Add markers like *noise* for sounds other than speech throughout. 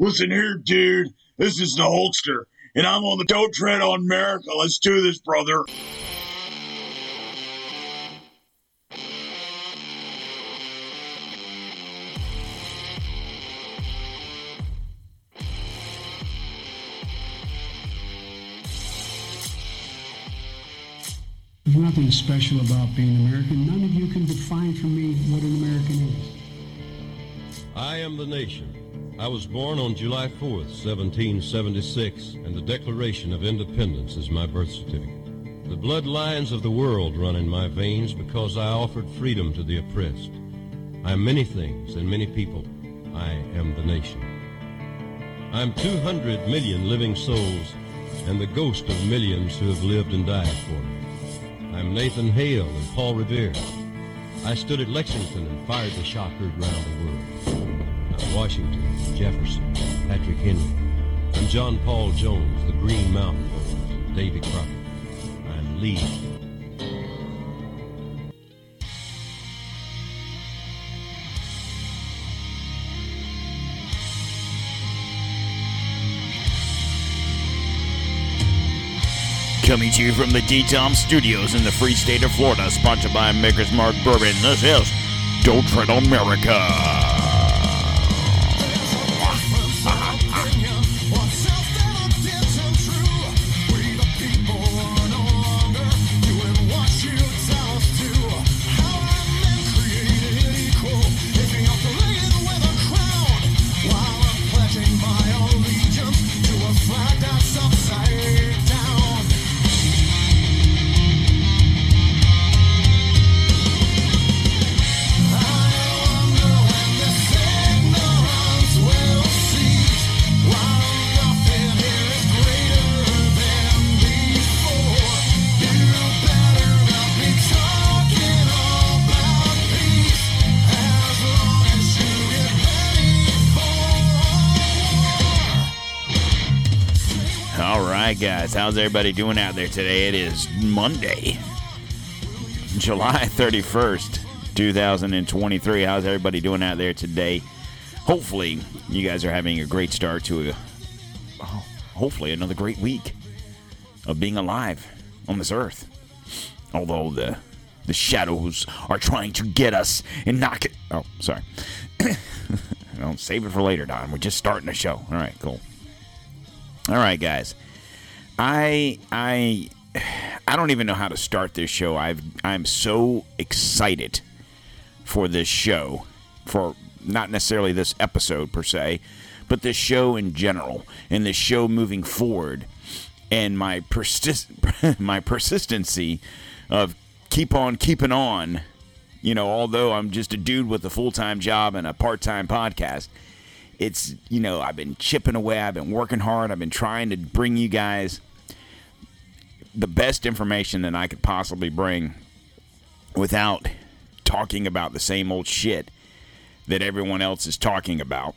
Listen here, dude. This is the Hulkster, and I'm on the Don't Tread on America. Let's do this, brother. There's nothing special about being American. None of you can define for me what an American is. I am the nation. I was born on July 4th, 1776, and the Declaration of Independence is my birth certificate. The bloodlines of the world run in my veins because I offered freedom to the oppressed. I am many things and many people. I am the nation. I'm 200 million living souls and the ghost of millions who have lived and died for me. I'm Nathan Hale and Paul Revere. I stood at Lexington and fired the shot heard round the world. Washington, Jefferson, Patrick Henry. I'm John Paul Jones, the Green Mountain Boys, Davy Crockett. I'm Lee. Coming to you from the DTOM Studios in the free state of Florida, sponsored by Maker's Mark Bourbon. This is Don't Tread on America. Right, guys. How's everybody doing out there today? It is Monday, July *laughs* 31st, 2023. How's everybody doing out there today? Hopefully, you guys are having a great start to a, hopefully, another great week of being alive on this earth. Although the the shadows are trying to get us and knock it. Oh, sorry. *coughs* Don't save it for later, Don. We're just starting the show. All right, cool. All right, guys. I I *sighs* I don't even know how to start this show. I've I'm so excited for this show, for not necessarily this episode per se, but this show in general, and this show moving forward, and my persist *laughs* my persistency of keep on keeping on. You know, although I'm just a dude with a full time job and a part time podcast, it's you know I've been chipping away. I've been working hard. I've been trying to bring you guys the best information that I could possibly bring without talking about the same old shit that everyone else is talking about.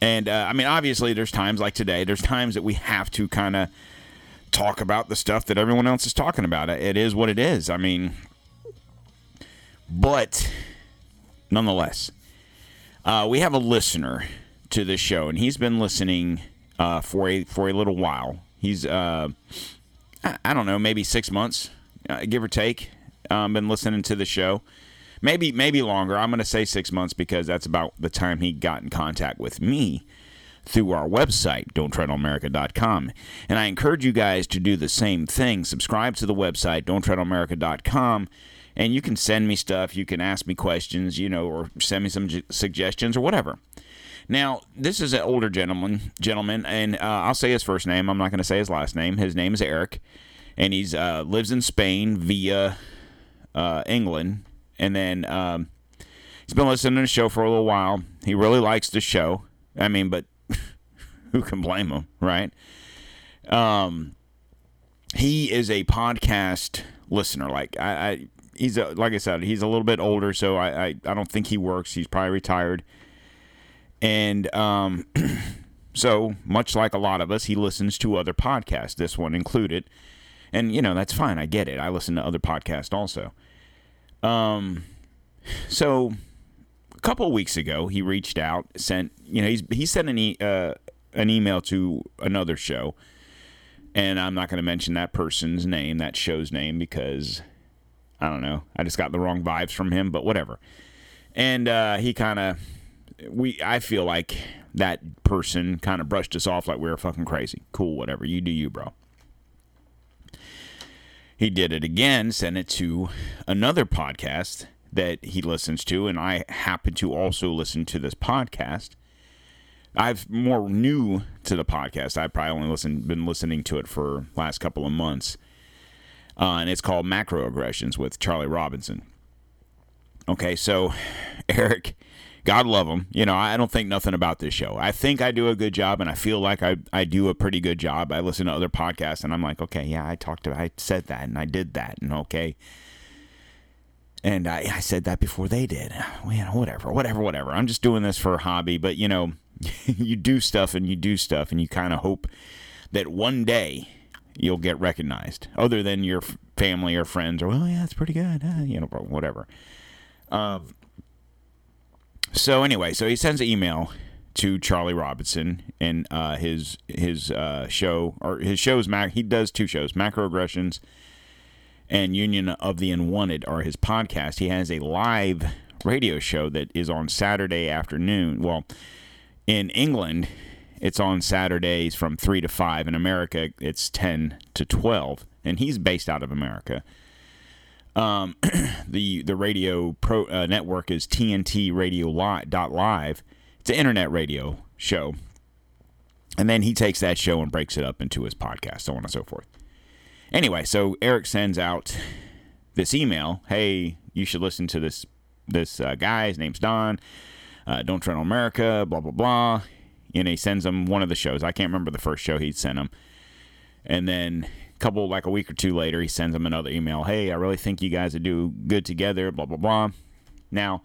And uh, I mean, obviously, there's times like today. There's times that we have to kind of talk about the stuff that everyone else is talking about. It is what it is. I mean, but nonetheless, uh, we have a listener to this show, and he's been listening uh, for a for a little while. He's uh, I, don't know, maybe six months, uh, give or take. Um, been listening to the show, maybe maybe longer. I'm going to say six months because that's about the time he got in contact with me through our website, don'ttreadonamerica.com. And I encourage you guys to do the same thing. Subscribe to the website, don'ttreadonamerica.com, and you can send me stuff. You can ask me questions, you know, or send me some suggestions or whatever. Now, this is an older gentleman, gentleman, and uh, I'll say his first name. I'm not going to say his last name. His name is Eric, and he's uh, lives in Spain via uh, England, and then um, he's been listening to the show for a little while. He really likes the show. I mean, but *laughs* who can blame him, right? Um, he is a podcast listener. Like I, I he's a, like I said, he's a little bit older, so I, I, I don't think he works. He's probably retired, and um, *clears throat* so much like a lot of us, he listens to other podcasts. This one included, and you know that's fine. I get it. I listen to other podcasts also. Um, so a couple weeks ago, he reached out, sent you know he's he sent an e- uh, an email to another show, and I'm not going to mention that person's name, that show's name, because I don't know, I just got the wrong vibes from him, but whatever. And uh, he kind of we I feel like that person kind of brushed us off like we were fucking crazy. Cool, whatever. You do you, bro. He did it again, sent it to another podcast that he listens to, and I happen to also listen to this podcast. I've more new to the podcast. I've probably only listened, been listening to it for last couple of months, uh, and it's called Macroaggressions with Charlie Robinson. Okay, so *sighs* Eric God love them. You know, I don't think nothing about this show. I think I do a good job, and I feel like I, I do a pretty good job. I listen to other podcasts, and I'm like, okay, yeah, I talked to, I said that, and I did that, and okay. And I, I said that before they did. Know, whatever, whatever, whatever. I'm just doing this for a hobby, but you know, *laughs* you do stuff and you do stuff, and you kind of hope that one day you'll get recognized, other than your family or friends, or well, yeah, it's pretty good, uh, you know, whatever. Um, so anyway, so he sends an email to Charlie Robinson and uh, his his uh, show or his shows. Mac he does two shows, Macroaggressions and Union of the Unwanted are his podcast. He has a live radio show that is on Saturday afternoon. Well, in England, it's on Saturdays from three to five. In America, it's ten to twelve, and he's based out of America. Um, *clears throat* the the radio pro uh, network is TNT Radio live. It's an internet radio show, and then he takes that show and breaks it up into his podcast, so on and so forth. Anyway, so Eric sends out this email. Hey, you should listen to this this uh, guy. His name's Don. Uh, Don't Tread on America. Blah blah blah. And he sends him one of the shows. I can't remember the first show he sent him. And then couple like a week or two later, he sends them another email. Hey, I really think you guys would do good together. Blah blah blah. Now,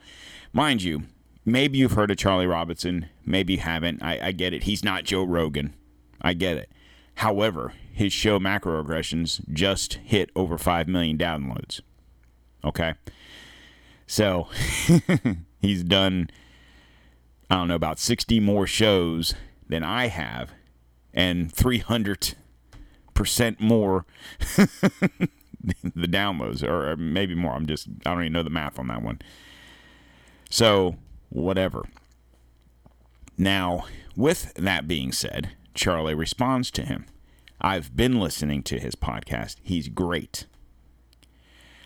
mind you, maybe you've heard of Charlie Robinson. Maybe you haven't. I, I get it. He's not Joe Rogan. I get it. However, his show Macroaggressions just hit over five million downloads. Okay, so *laughs* he's done. I don't know about sixty more shows than I have, and three hundred percent more *laughs* the downloads, or maybe more. I'm just I don't even know the math on that one. So whatever. Now, with that being said, Charlie responds to him. I've been listening to his podcast. He's great.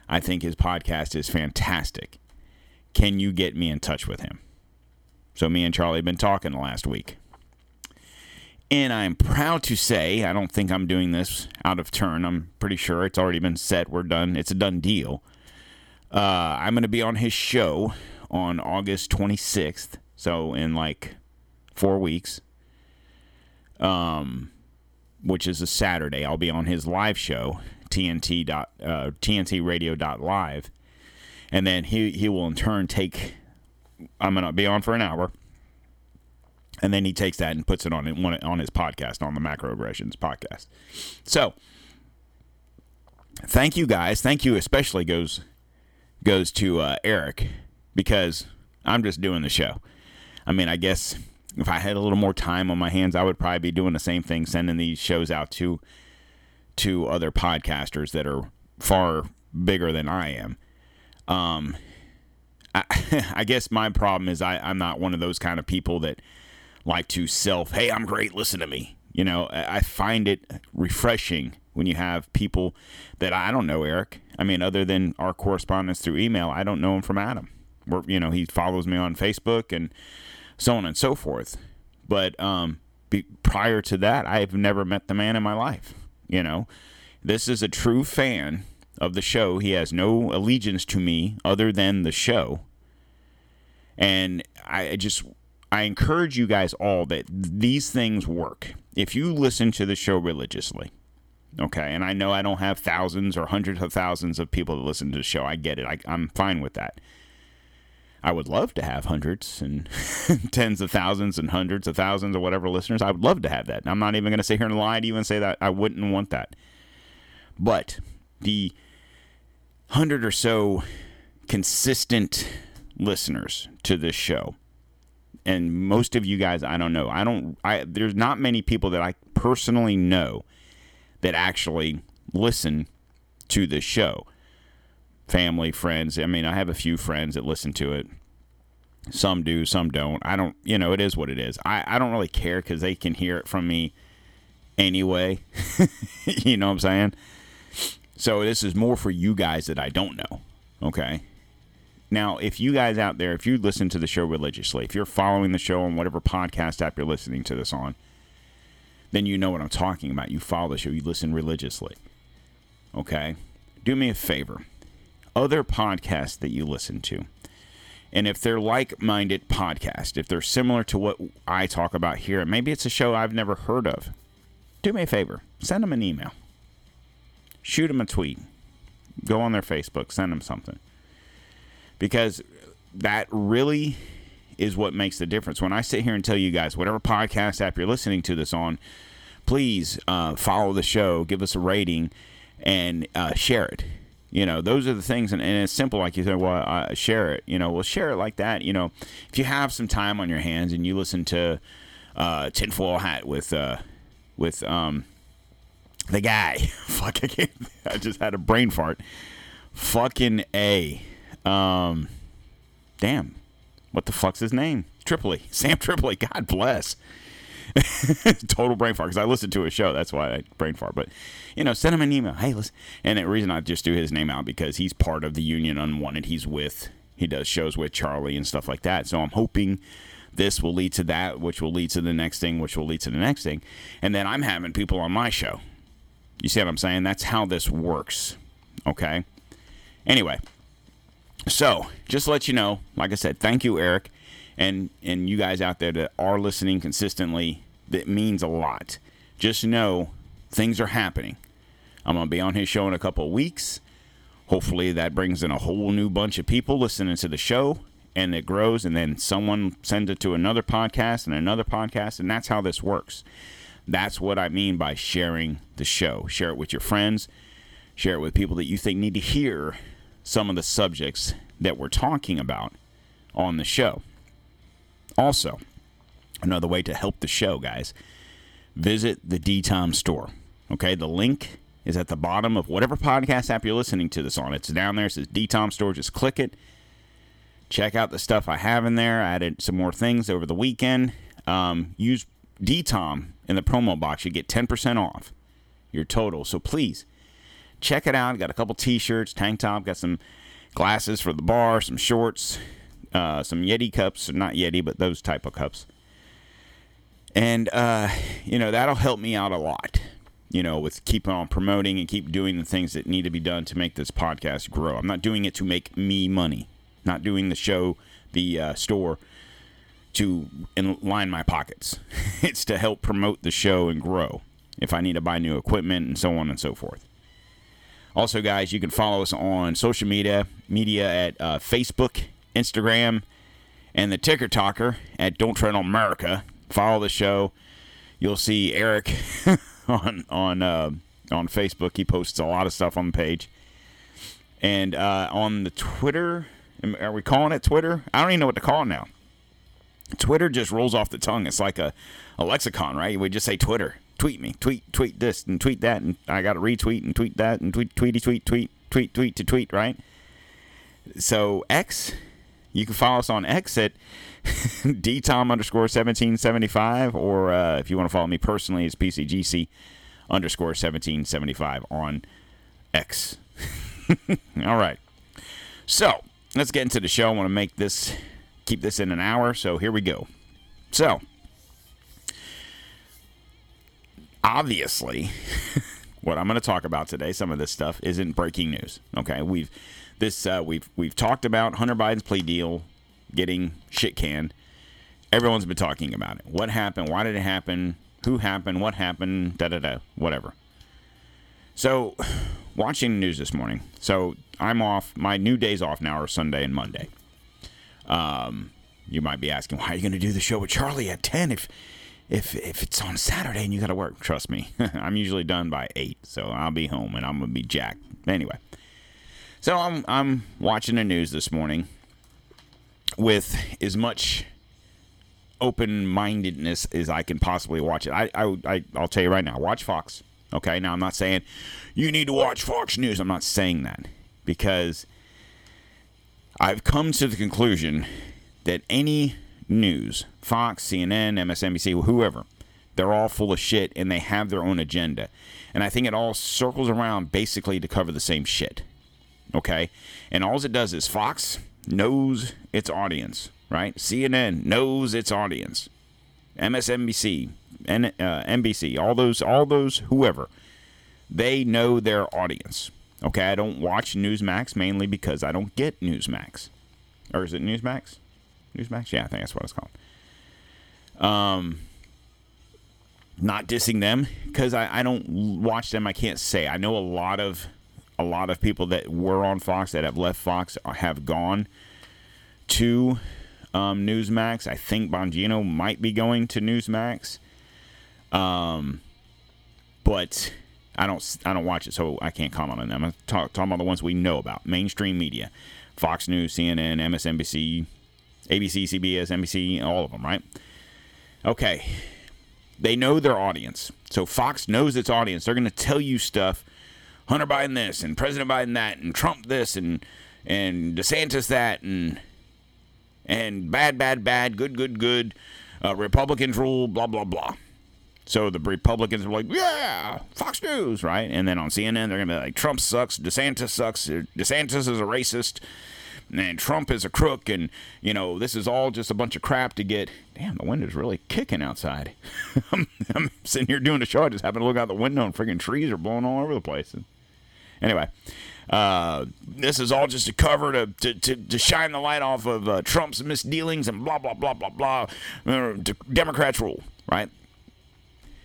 I think his podcast is fantastic. Can you get me in touch with him? So me and Charlie have been talking the last week. And I'm proud to say, I don't think I'm doing this out of turn. I'm pretty sure it's already been set. We're done. It's a done deal. Uh, I'm going to be on his show on August 26th. So in like four weeks, um, which is a Saturday, I'll be on his live show, TNT dot, uh, live, and then he he will in turn take. I'm gonna be on for an hour and then he takes that and puts it on on his podcast on the macroaggressions podcast. So thank you guys. Thank you especially goes goes to uh, eric because i'm just doing the show. I mean i guess if i had a little more time on my hands i would probably be doing the same thing sending these shows out to to other podcasters that are far bigger than i am. Um I, *laughs* I guess my problem is I, I'm not one of those kind of people that like to self, hey, I'm great, listen to me. You know, I find it refreshing when you have people that I don't know, Eric. I mean, other than our correspondence through email, I don't know him from Adam. We're, you know, he follows me on Facebook and so on and so forth. But um, be, prior to that, I've never met the man in my life. You know, this is a true fan of the show. He has no allegiance to me other than the show. And I just I encourage you guys all that these things work. If you listen to the show religiously, okay, and I know I don't have thousands or hundreds of thousands of people that listen to the show. I get it. I, I'm fine with that. I would love to have hundreds and *laughs* tens of thousands and hundreds of thousands or whatever listeners. I would love to have that. I'm not even going to sit here and lie to you and say that I wouldn't want that. But the hundred or so consistent listeners to this show, and most of you guys, I don't know. I don't. I there's not many people that I personally know that actually listen to this show. Family, friends. I mean, I have a few friends that listen to it. Some do, some don't. I don't. You know, it is what it is. I I don't really care because they can hear it from me anyway. *laughs* you know what I'm saying? So this is more for you guys that I don't know. Okay. Now, if you guys out there, if you listen to the show religiously, if you're following the show on whatever podcast app you're listening to this on, then you know what I'm talking about. You follow the show, you listen religiously. Okay? Do me a favor. Other podcasts that you listen to, and if they're like minded podcasts, if they're similar to what I talk about here, maybe it's a show I've never heard of, do me a favor. Send them an email. Shoot them a tweet. Go on their Facebook. Send them something. Because that really is what makes the difference. When I sit here and tell you guys, whatever podcast app you're listening to this on, please uh, follow the show, give us a rating, and uh, share it. You know, those are the things, and, and it's simple. Like you said, well, uh, share it. You know, well, share it like that. You know, if you have some time on your hands and you listen to uh, Tinfoil Hat with uh, with um, the guy, *laughs* fuck, I, I just had a brain fart. Fucking a, um, damn, what the fuck's his name? Tripoli, *laughs* Sam Tripoli. God bless. *laughs* Total brain fart because I listened to his show. That's why I brain fart. But you know, send him an email. Hey, listen. And the reason I just do his name out because he's part of the Union Unwanted. He's with. He does shows with Charlie and stuff like that. So I'm hoping this will lead to that, which will lead to the next thing, which will lead to the next thing, and then I'm having people on my show. You see what I'm saying? That's how this works. Okay. Anyway, so just to let you know, like I said, thank you, Eric, and and you guys out there that are listening consistently. That means a lot. Just know things are happening. I'm gonna be on his show in a couple weeks. Hopefully that brings in a whole new bunch of people listening to the show and it grows and then someone sends it to another podcast and another podcast and that's how this works. That's what I mean by sharing the show. Share it with your friends, share it with people that you think need to hear some of the subjects that we're talking about on the show. Also, another way to help the show, guys, visit the DTOM store. Okay, the link is at the bottom of whatever podcast app you're listening to this on. It's down there. It says DTOM store. Just click it. Check out the stuff I have in there. I added some more things over the weekend. Um, use DTOM in the promo box. You get 10% off your total. So please check it out. Got a couple t-shirts, tank top, got some glasses for the bar, some shorts, uh, some Yeti cups, not Yeti, but those type of cups. And uh, you know that'll help me out a lot. You know, with keeping on promoting and keep doing the things that need to be done to make this podcast grow. I'm not doing it to make me money. Not doing the show, the uh, store, to line my pockets. *laughs* it's to help promote the show and grow. If I need to buy new equipment and so on and so forth. Also, guys, you can follow us on social media, media at uh, Facebook, Instagram, and the Ticker Talker at Don't Tread on America. Follow the show. You'll see Eric *laughs* on on uh, on Facebook. He posts a lot of stuff on the page, and uh, on the Twitter. Are we calling it Twitter? I don't even know what to call it now. Twitter just rolls off the tongue. It's like a, a lexicon, right? We just say Twitter. Tweet me, tweet, tweet this, and tweet that, and I got to retweet and tweet that, and tweet, tweety, tweet, tweet, tweet, tweet to tweet, right? So X, you can follow us on X at *laughs* dtom underscore 1775, or uh, if you want to follow me personally, it's PCGC underscore 1775 on X. *laughs* All right. So let's get into the show. I want to make this, keep this in an hour. So here we go. So, obviously, *laughs* what I'm going to talk about today, some of this stuff isn't breaking news. Okay, we've this uh, we've we've talked about Hunter Biden's plea deal getting shit canned. Everyone's been talking about it. What happened? Why did it happen? Who happened? What happened? Da da da. Whatever. So, *sighs* watching the news this morning. So I'm off. My new days off now are Sunday and Monday. Um, you might be asking, why are you going to do the show with Charlie at ten if if if it's on Saturday and you got to work? Trust me, *laughs* I'm usually done by eight, so I'll be home and I'm gonna be jacked. Anyway, so I'm I'm watching the news this morning, with as much open mindedness as I can possibly watch it. I, I, I, I'll tell you right now, watch Fox. Okay. Now, I'm not saying you need to watch Fox News. I'm not saying that because I've come to the conclusion that any news, Fox, CNN, MSNBC, whoever, they're all full of shit and they have their own agenda. And I think it all circles around basically to cover the same shit. Okay? And all it does is Fox knows its audience, right? CNN knows its audience. MSNBC, N, uh, NBC, all those, all those, whoever, they know their audience. Okay, I don't watch Newsmax mainly because I don't get Newsmax, or is it Newsmax? Newsmax, yeah, I think that's what it's called. Um, not dissing them because I, I don't watch them. I can't say. I know a lot of a lot of people that were on Fox that have left Fox have gone to um, Newsmax. I think Bongino might be going to Newsmax. Um, but I don't I don't watch it, so I can't comment on them. I'm talk, talking about the ones we know about, mainstream media, Fox News, CNN, MSNBC, ABC, CBS, NBC, all of them, right? Okay, they know their audience, so Fox knows its audience. They're going to tell you stuff. Hunter Biden this and President Biden that and Trump this and and DeSantis that and and bad bad bad good good good uh, Republicans rule blah blah blah. So the Republicans are like, yeah, Fox News, right? And then on CNN, they're going to be like, Trump sucks, DeSantis sucks, DeSantis is a racist, and Trump is a crook, and, you know, this is all just a bunch of crap to get. Damn, the wind is really kicking outside. *laughs* I'm, I'm, sitting here doing a show. I just happen to look out the window, and freaking trees are blowing all over the place. And anyway, uh, this is all just a cover to, to, to, to shine the light off of uh, Trump's misdealings and blah, blah, blah, blah, blah. Uh, Democrats rule, right?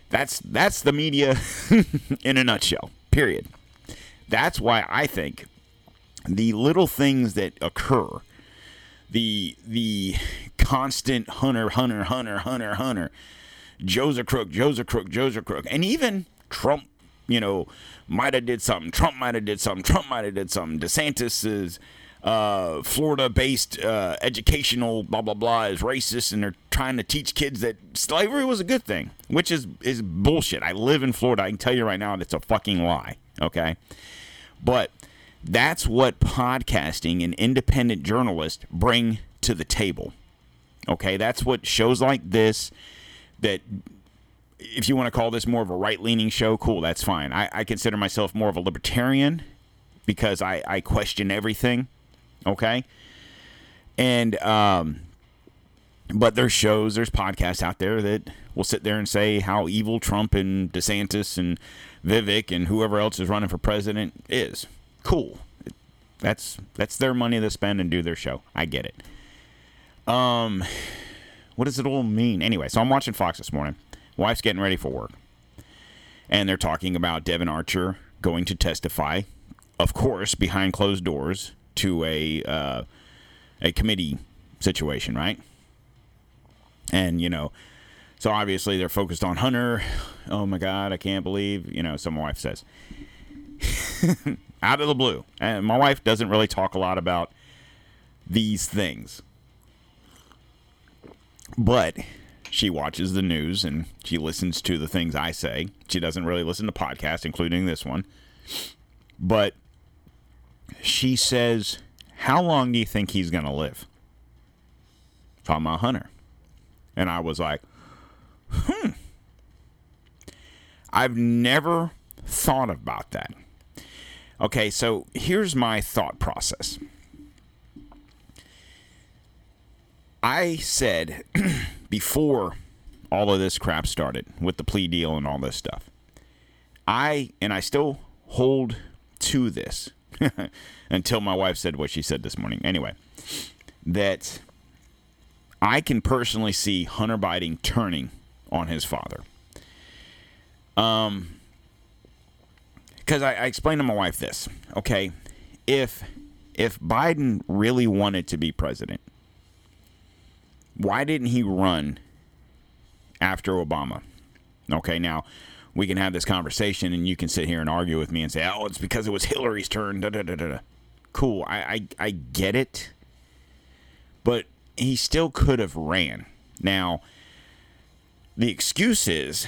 That's that's the media *laughs* in a nutshell. Period. That's why I think the little things that occur, the the constant hunter, hunter, hunter, hunter, hunter, Joe's a crook, Joe's a crook, Joe's a crook, and even Trump, you know, might have did something. Trump might have did something. Trump might have did something. DeSantis is uh, Florida-based uh, educational blah blah blah is racist, and they're trying to teach kids that slavery was a good thing, which is is bullshit. I live in Florida. I can tell you right now, it's a fucking lie. Okay, but that's what podcasting and independent journalists bring to the table. Okay, that's what shows like this that if you want to call this more of a right leaning show, cool, that's fine. I, I, consider myself more of a libertarian because I, I question everything. Okay. And, um, but there's shows, there's podcasts out there that will sit there and say how evil Trump and DeSantis and Vivek and whoever else is running for president is. Cool. That's that's their money to spend and do their show. I get it. Um, what does it all mean? Anyway, so I'm watching Fox this morning. Wife's getting ready for work, and they're talking about Devon Archer going to testify, of course, behind closed doors to a uh, a committee situation, right? And you know, so obviously they're focused on Hunter. Oh my God, I can't believe you know. So my wife says, *laughs* out of the blue, and my wife doesn't really talk a lot about these things, but she watches the news and she listens to the things I say. She doesn't really listen to podcasts, including this one. But she says, How long do you think he's going to live? Talking about Hunter. And I was like, Hmm. I've never thought about that. Okay, so here's my thought process. I said *clears throat* before all of this crap started with the plea deal and all this stuff, I, and I still hold to this *laughs* until my wife said what she said this morning. Anyway, that I can personally see Hunter Biden turning on his father. Um, because I, I explained to my wife this. Okay, if if Biden really wanted to be president, why didn't he run after Obama? Okay, now we can have this conversation and you can sit here and argue with me and say, oh, it's because it was Hillary's turn. Da, da, da, da. Cool. I, I, I get it. But he still could have ran. Now, the excuse is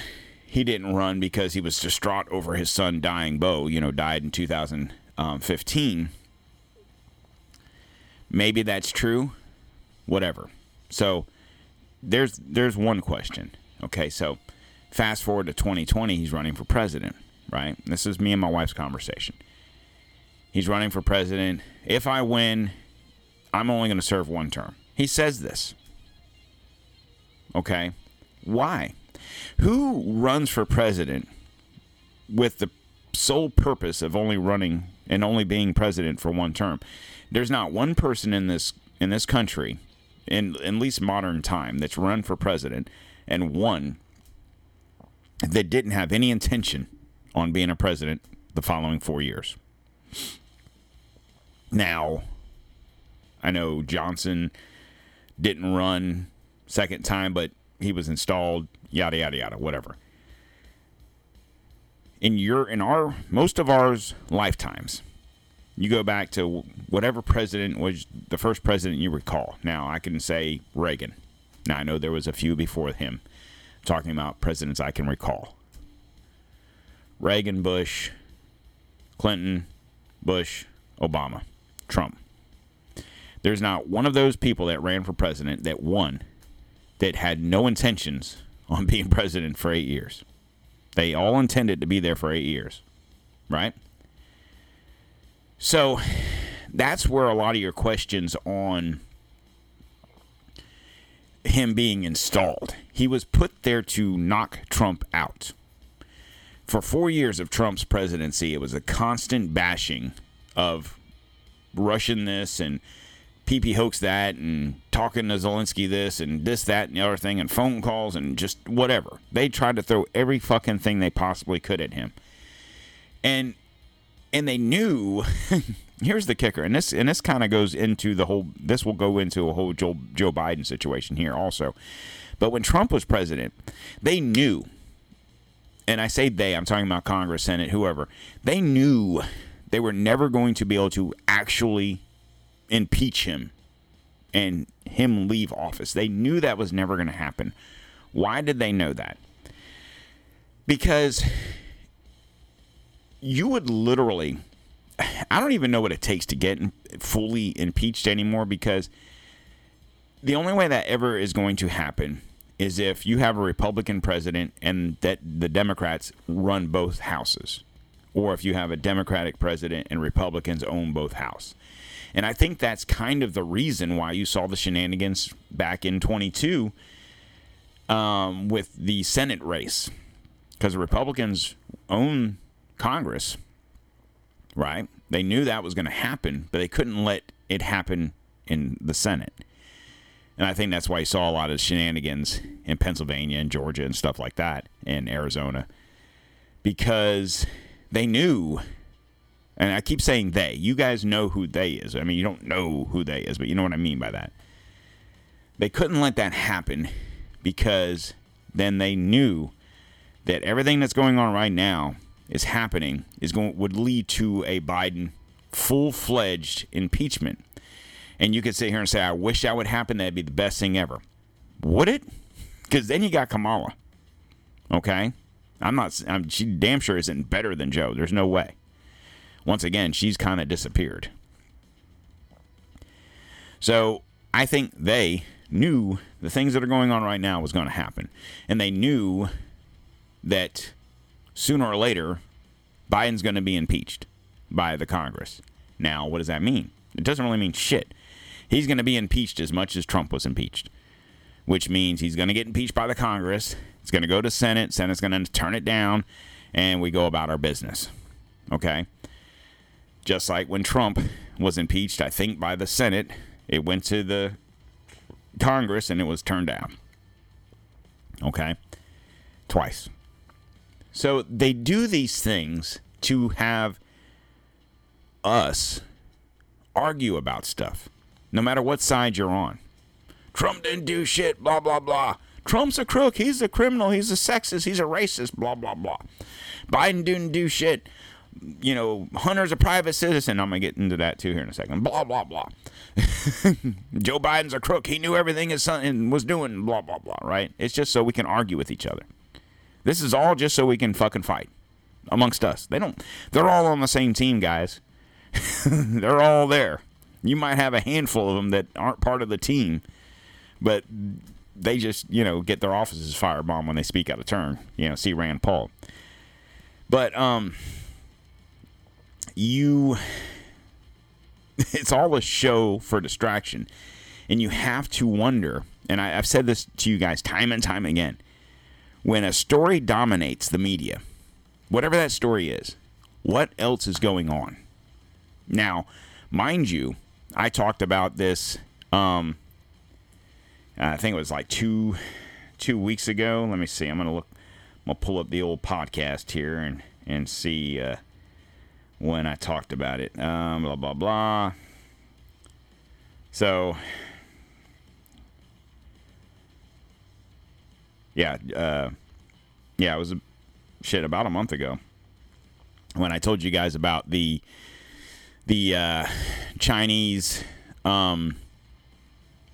he didn't run because he was distraught over his son dying. Beau, you know, died in 2015. Maybe that's true. Whatever. So there's there's one question. Okay, so fast forward to 2020, he's running for president, right? This is me and my wife's conversation. He's running for president. If I win, I'm only going to serve one term. He says this. Okay. Why? Who runs for president with the sole purpose of only running and only being president for one term? There's not one person in this in this country, in at least modern time, that's run for president and won that didn't have any intention on being a president the following four years. Now, I know Johnson didn't run second time, but he was installed, yada yada yada, whatever. In your in our most of ours lifetimes, you go back to whatever president was the first president you recall. Now I can say Reagan. Now I know there was a few before him. I'm talking about presidents I can recall. Reagan, Bush, Clinton, Bush, Obama, Trump. There's not one of those people that ran for president that won that had no intentions on being president for eight years. They all intended to be there for eight years, right? So that's where a lot of your questions on him being installed. He was put there to knock Trump out. For four years of Trump's presidency, it was a constant bashing of Russian this and PP hoax that and talking to Zelensky this and this, that, and the other thing, and phone calls and just whatever. They tried to throw every fucking thing they possibly could at him. And and they knew *laughs* here's the kicker, and this and this kind of goes into the whole this will go into a whole Joe Joe Biden situation here also. But when Trump was president, they knew and I say they, I'm talking about Congress, Senate, whoever, they knew they were never going to be able to actually impeach him and him leave office. They knew that was never going to happen. Why did they know that? Because you would literally, I don't even know what it takes to get fully impeached anymore because the only way that ever is going to happen is if you have a Republican president and that the Democrats run both houses, or if you have a Democratic president and Republicans own both houses. And I think that's kind of the reason why you saw the shenanigans back in 22 um, with the Senate race, because the Republicans own Congress, right? They knew that was going to happen, but they couldn't let it happen in the Senate. And I think that's why you saw a lot of shenanigans in Pennsylvania and Georgia and stuff like that, and Arizona, because they knew. And I keep saying they. You guys know who they is. I mean, you don't know who they is, but you know what I mean by that. They couldn't let that happen because then they knew that everything that's going on right now is happening is going would lead to a Biden full-fledged impeachment and you could sit here and say, I wish that would happen. That'd be the best thing ever. Would it? Because then you got Kamala. Okay? I'm not, I'm, she damn sure isn't better than Joe. There's no way. Once again, she's kind of disappeared. So I think they knew the things that are going on right now was going to happen. And they knew that sooner or later, Biden's going to be impeached by the Congress. Now, what does that mean? It doesn't really mean shit he's going to be impeached as much as Trump was impeached, which means he's going to get impeached by the Congress. It's going to go to Senate. Senate's going to turn it down, and we go about our business. Okay? Just like when Trump was impeached, I think, by the Senate, it went to the Congress and it was turned down. Okay? Twice. So they do these things to have us argue about stuff no matter what side you're on. Trump didn't do shit, blah, blah, blah. Trump's a crook. He's a criminal. He's a sexist. He's a racist, blah, blah, blah. Biden didn't do shit. You know, Hunter's a private citizen. I'm gonna get into that too here in a second. Blah blah blah. *laughs* Joe Biden's a crook. He knew everything his son was doing. Blah blah blah. Right? It's just so we can argue with each other. This is all just so we can fucking fight amongst us. They don't. They're all on the same team, guys. *laughs* they're all there. You might have a handful of them that aren't part of the team, but they just you know get their offices firebombed when they speak out of turn. You know, see Rand Paul. But um, you, *laughs* it's all a show for distraction, and you have to wonder. And I, I've said this to you guys time and time again. When a story dominates the media, whatever that story is, what else is going on? Now, mind you, I talked about this. Um, I think it was like two two weeks ago. Let me see. I'm gonna look. I'm gonna pull up the old podcast here and and see uh, when I talked about it. Um, blah blah blah. So, yeah, uh, yeah, it was a, shit about a month ago when I told you guys about the the uh, Chinese um,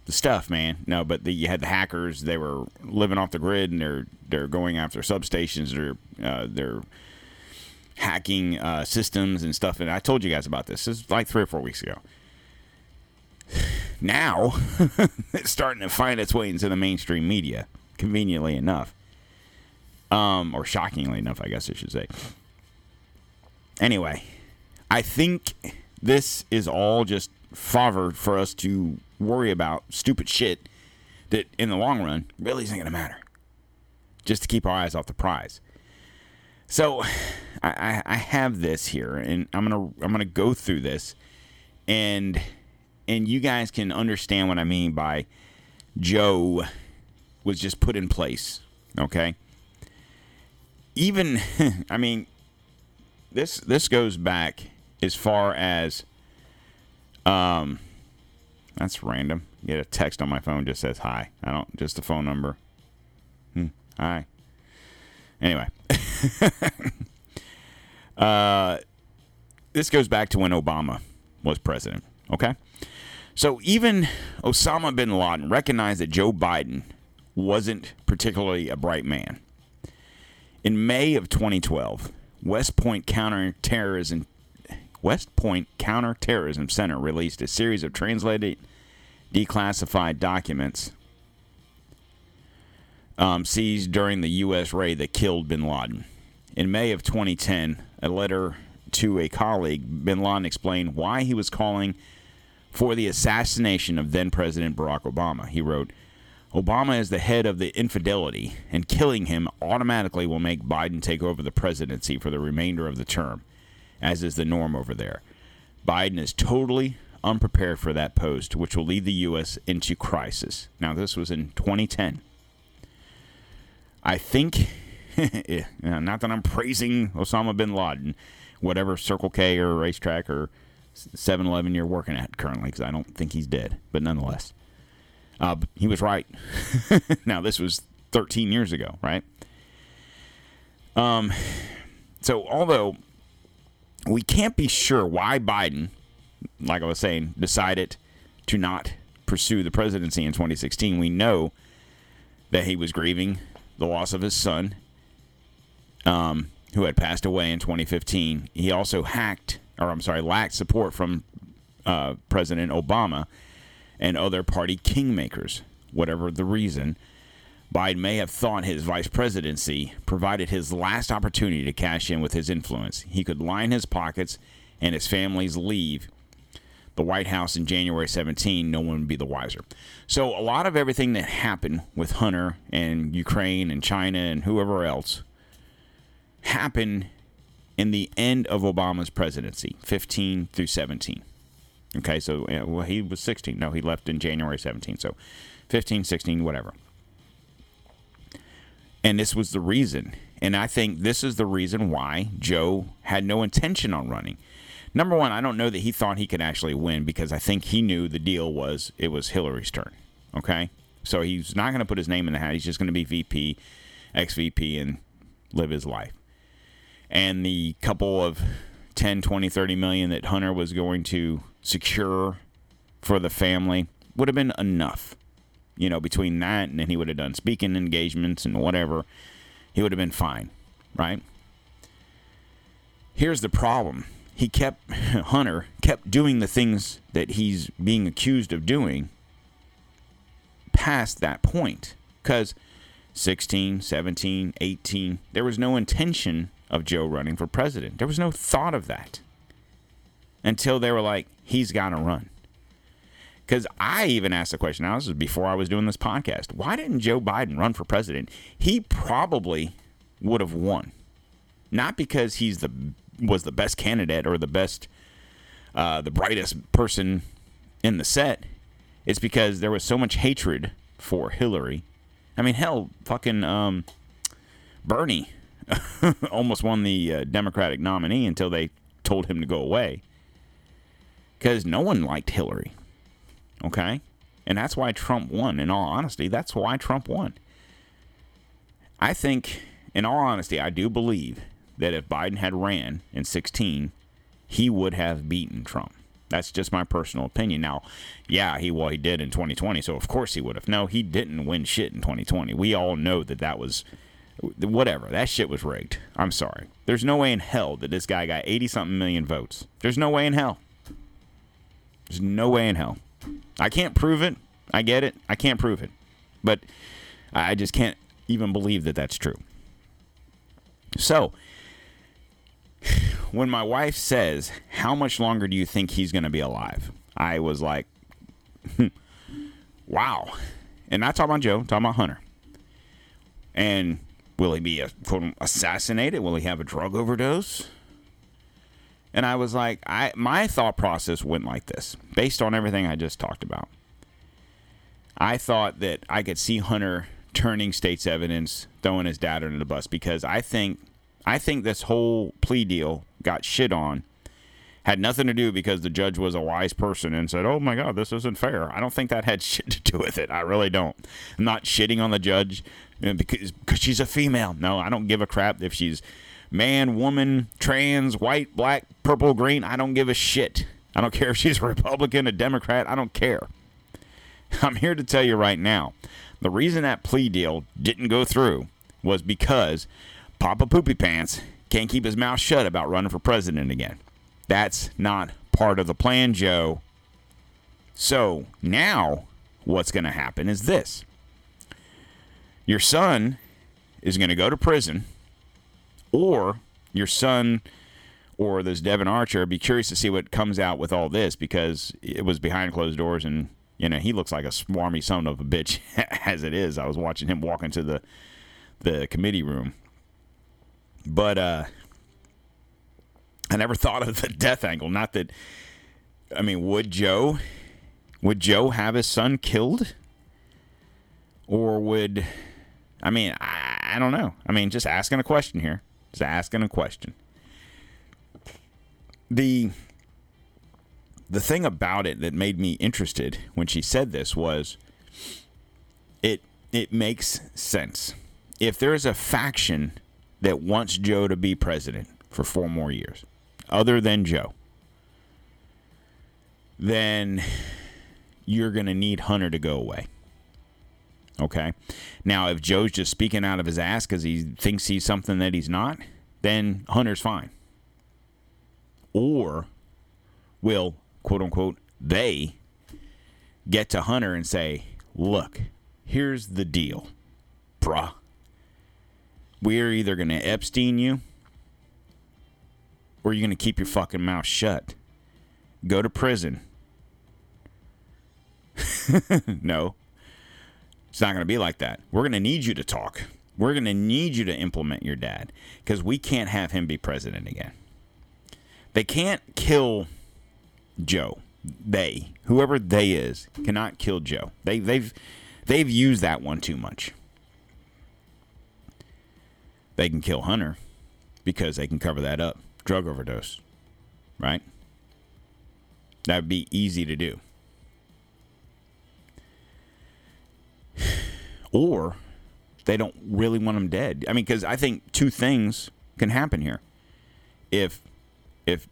the stuff, man. No, but the, you had the hackers. They were living off the grid, and they're they're going after substations. They're uh, they're hacking uh, systems and stuff. And I told you guys about this. This is like three or four weeks ago. *sighs* Now *laughs* it's starting to find its way into the mainstream media. Conveniently enough, um, or shockingly enough, I guess I should say. Anyway, I think this is all just fodder for us to worry about stupid shit that in the long run really isn't going to matter. Just to keep our eyes off the prize. So I, I have this here and I'm gonna I'm gonna go through this and and you guys can understand what I mean by Joe was just put in place. Okay. Even *laughs* I mean this this goes back as far as um that's random. Get a text on my phone just says hi. I don't just the phone number. Hmm, hi. Anyway. *laughs* uh this goes back to when Obama was president, okay? So even Osama bin Laden recognized that Joe Biden wasn't particularly a bright man. In May of 2012, West Point counterterrorism West Point Counterterrorism Center released a series of translated declassified documents um, seized during the U.S. raid that killed bin Laden. In May of 2010, a letter to a colleague, bin Laden explained why he was calling for the assassination of then President Barack Obama. He wrote, Obama is the head of the infidelity, and killing him automatically will make Biden take over the presidency for the remainder of the term as is the norm over there. Biden is totally unprepared for that post, which will lead the U.S. into crisis. Now, this was in 2010. I think, *laughs* not that I'm praising Osama bin Laden, whatever Circle K or RaceTrac or 7 Eleven you're working at currently, because I don't think he's dead, but nonetheless. Uh, he was right. *laughs* now, this was 13 years ago, right? Um, so, although we can't be sure why Biden, like I was saying, decided to not pursue the presidency in 2016. We know that he was grieving the loss of his son, um, who had passed away in 2015. He also hacked, or I'm sorry, lacked support from uh, President Obama and other party kingmakers, whatever the reason. Biden may have thought his vice presidency provided his last opportunity to cash in with his influence. He could line his pockets and his family's leave the White House in January 17, no one would be the wiser. So, a lot of everything that happened with Hunter and Ukraine and China and whoever else happened in the end of Obama's presidency, 15 through 17. Okay, so well, he was 16. No, he left in January 17. So 15, 16, whatever. And this was the reason. And I think this is the reason why Joe had no intention on running. Number one, I don't know that he thought he could actually win because I think he knew the deal was it was Hillary's turn. Okay? So he's not going to put his name in the hat. He's just going to be VP, ex VP, and live his life. And the couple of 10, 20, 30 million that Hunter was going to secure for the family would have been enough. You know, between that and then he would have done speaking engagements and whatever, he would have been fine, right? Here's the problem. He kept *laughs* Hunter kept doing the things that he's being accused of doing past that point cuz 16, 17, 18, there was no intention of Joe running for president. There was no thought of that until they were like, he's got to run. Because I even asked the question, now this is before I was doing this podcast, why didn't Joe Biden run for president? He probably would have won. Not because he's the was the best candidate or the best uh, the brightest person in the set. It's because there was so much hatred for Hillary. I mean, hell, fucking um, Bernie *laughs* almost won the uh, Democratic nominee until they told him to go away because no one liked Hillary. Okay? And that's why Trump won. In all honesty, that's why Trump won. I think, in all honesty, I do believe that if Biden had ran in 16, he would have beaten Trump. That's just my personal opinion. Now, yeah, he well he did in 2020, so of course he would have. No, he didn't win shit in 2020. We all know that that was whatever. That shit was rigged. I'm sorry. There's no way in hell that this guy got 80 something million votes. There's no way in hell. There's no way in hell. I can't prove it. I get it. I can't prove it. But I just can't even believe that that's true. So, *sighs* when my wife says, How much longer do you think he's going to be alive? I was like, hmm. Wow. And not talking about Joe, talking about Hunter. And will he be quote, assassinated? Will he have a drug overdose? And I was like, I my thought process went like this, based on everything I just talked about. I thought that I could see Hunter turning state's evidence, throwing his dad under the bus because I think I think this whole plea deal got shit on. Had nothing to do because the judge was a wise person and said, "Oh my God, this isn't fair." I don't think that had *laughs* shit to do with it. I really don't. I'm not shitting on the judge because because she's a female. No, I don't give a crap if she's man, woman, trans, white, black, purple, green. I don't give a shit. I don't care if she's a Republican, a Democrat. I don't care. *laughs* I'm here to tell you right now the reason that plea deal didn't go through was because Papa Poopy Pants can't keep his mouth shut about running for president again. That's not part of the plan, Joe. So now what's going to happen is this your son is going to go to prison or your son or this Devon Archer. I'd be curious to see what comes out with all this because it was behind closed doors and you know he looks like a swarmy son of a bitch *laughs* as it is. I was watching him walk into the the committee room, but uh, I never thought of the *laughs* death angle. Not that I mean, would Joe would Joe have his son killed, or would I mean I, I don't know. I mean, just asking a question here. Just asking a question. The the thing about it that made me interested when she said this was it it makes sense. If there's a faction that wants Joe to be president for four more years, other than Joe, then you're going to need Hunter to go away. Okay. Now, if Joe's just speaking out of his ass because he thinks he's something that he's not, then Hunter's fine. Or will, quote unquote, they get to Hunter and say, look, here's the deal, bruh. We're either going to Epstein you or you're going to keep your fucking mouth shut. Go to prison. *laughs* no, it's not going to be like that. We're going to need you to talk. We're going to need you to implement your dad because we can't have him be president again. They can't kill Joe. They, whoever they is, cannot kill Joe. They they've they've used that one too much. They can kill Hunter because they can cover that up. Drug overdose. Right? That would be easy to do. or they don't really want him dead. I mean, because I think two things can happen here. If if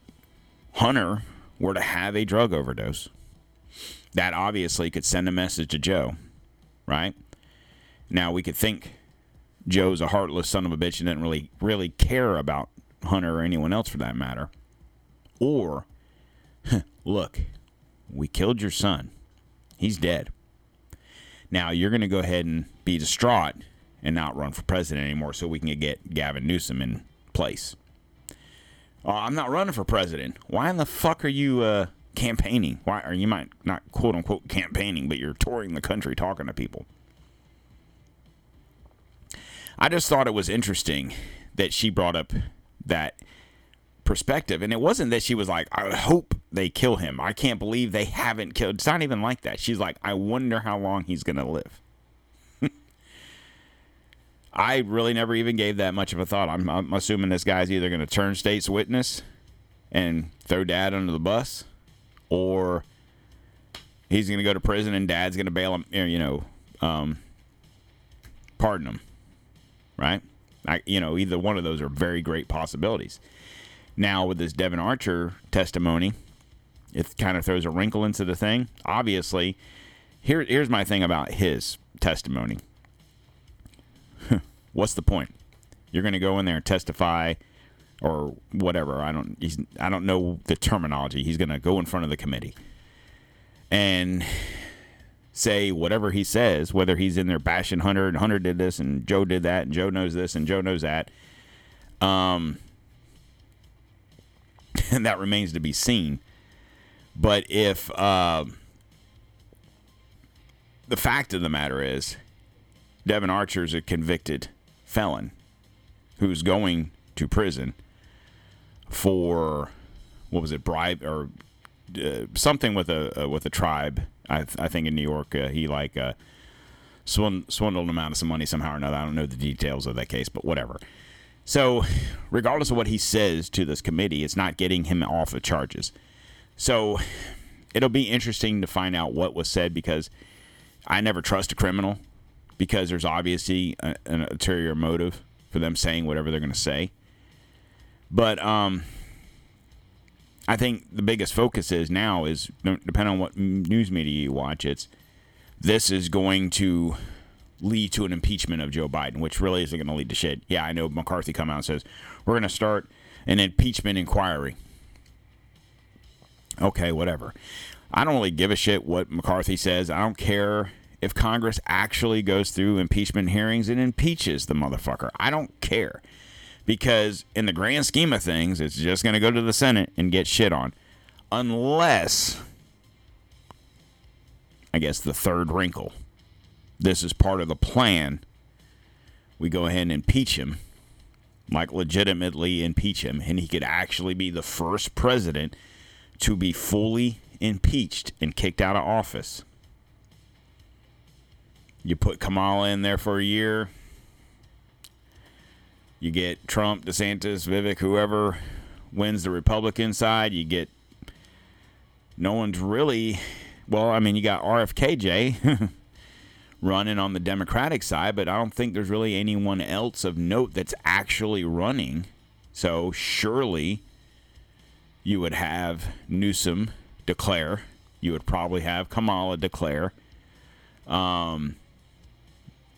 Hunter were to have a drug overdose, that obviously could send a message to Joe, right? Now we could think Joe's a heartless son of a bitch and doesn't really really care about Hunter or anyone else for that matter. Or *laughs* look, we killed your son. He's dead. Now you're going to go ahead and be distraught and not run for president anymore so we can get Gavin Newsom in place. Oh, I'm not running for president. Why in the fuck are you uh, campaigning? Why are you might not quote unquote campaigning, but you're touring the country talking to people? I just thought it was interesting that she brought up that perspective. And it wasn't that she was like, I hope they kill him. I can't believe they haven't killed. It's not even like that. She's like, I wonder how long he's going to live. *laughs* I really never even gave that much of a thought. I'm, I'm assuming this guy's either going to turn state's witness and throw dad under the bus, or he's going to go to prison and dad's going to bail him, you know, um, pardon him. Right? I, you know, either one of those are very great possibilities. Now, with this Devon Archer testimony, it kind of throws a wrinkle into the thing. Obviously, here, here's my thing about his testimony. *laughs* What's the point? You're going to go in there and testify or whatever. I don't he's I don't know the terminology. He's going to go in front of the committee and say whatever he says, whether he's in there bashing Hunter and Hunter did this and Joe did that and Joe knows this and Joe knows that. Um *laughs* and that remains to be seen. But if uh, the fact of the matter is, Devon Archer is a convicted felon who's going to prison for what was it, bribe or uh, something with a uh, with a tribe. I, I think in New York, uh, he like uh, swindled, swindled him of some money somehow or another. I don't know the details of that case, but whatever. So, regardless of what he says to this committee, it's not getting him off of charges. So, it'll be interesting to find out what was said because I never trust a criminal because there's obviously an ulterior motive for them saying whatever they're going to say. But um, I think the biggest focus is now is depending on what news media you watch, it's this is going to lead to an impeachment of Joe Biden, which really isn't going to lead to shit. Yeah, I know McCarthy come out and says we're going to start an impeachment inquiry. Okay, whatever. I don't really give a shit what McCarthy says. I don't care if Congress actually goes through impeachment hearings and impeaches the motherfucker. I don't care. Because in the grand scheme of things, it's just going to go to the Senate and get shit on. Unless, I guess, the third wrinkle. This is part of the plan. We go ahead and impeach him, like legitimately impeach him, and he could actually be the first president to be fully impeached and kicked out of office. You put Kamala in there for a year. You get Trump, DeSantis, Vivek, whoever wins the Republican side. You get no one's really. Well, I mean, you got RFKJ *laughs* running on the Democratic side, but I don't think there's really anyone else of note that's actually running. So surely you would have Newsom declare. You would probably have Kamala declare. Um,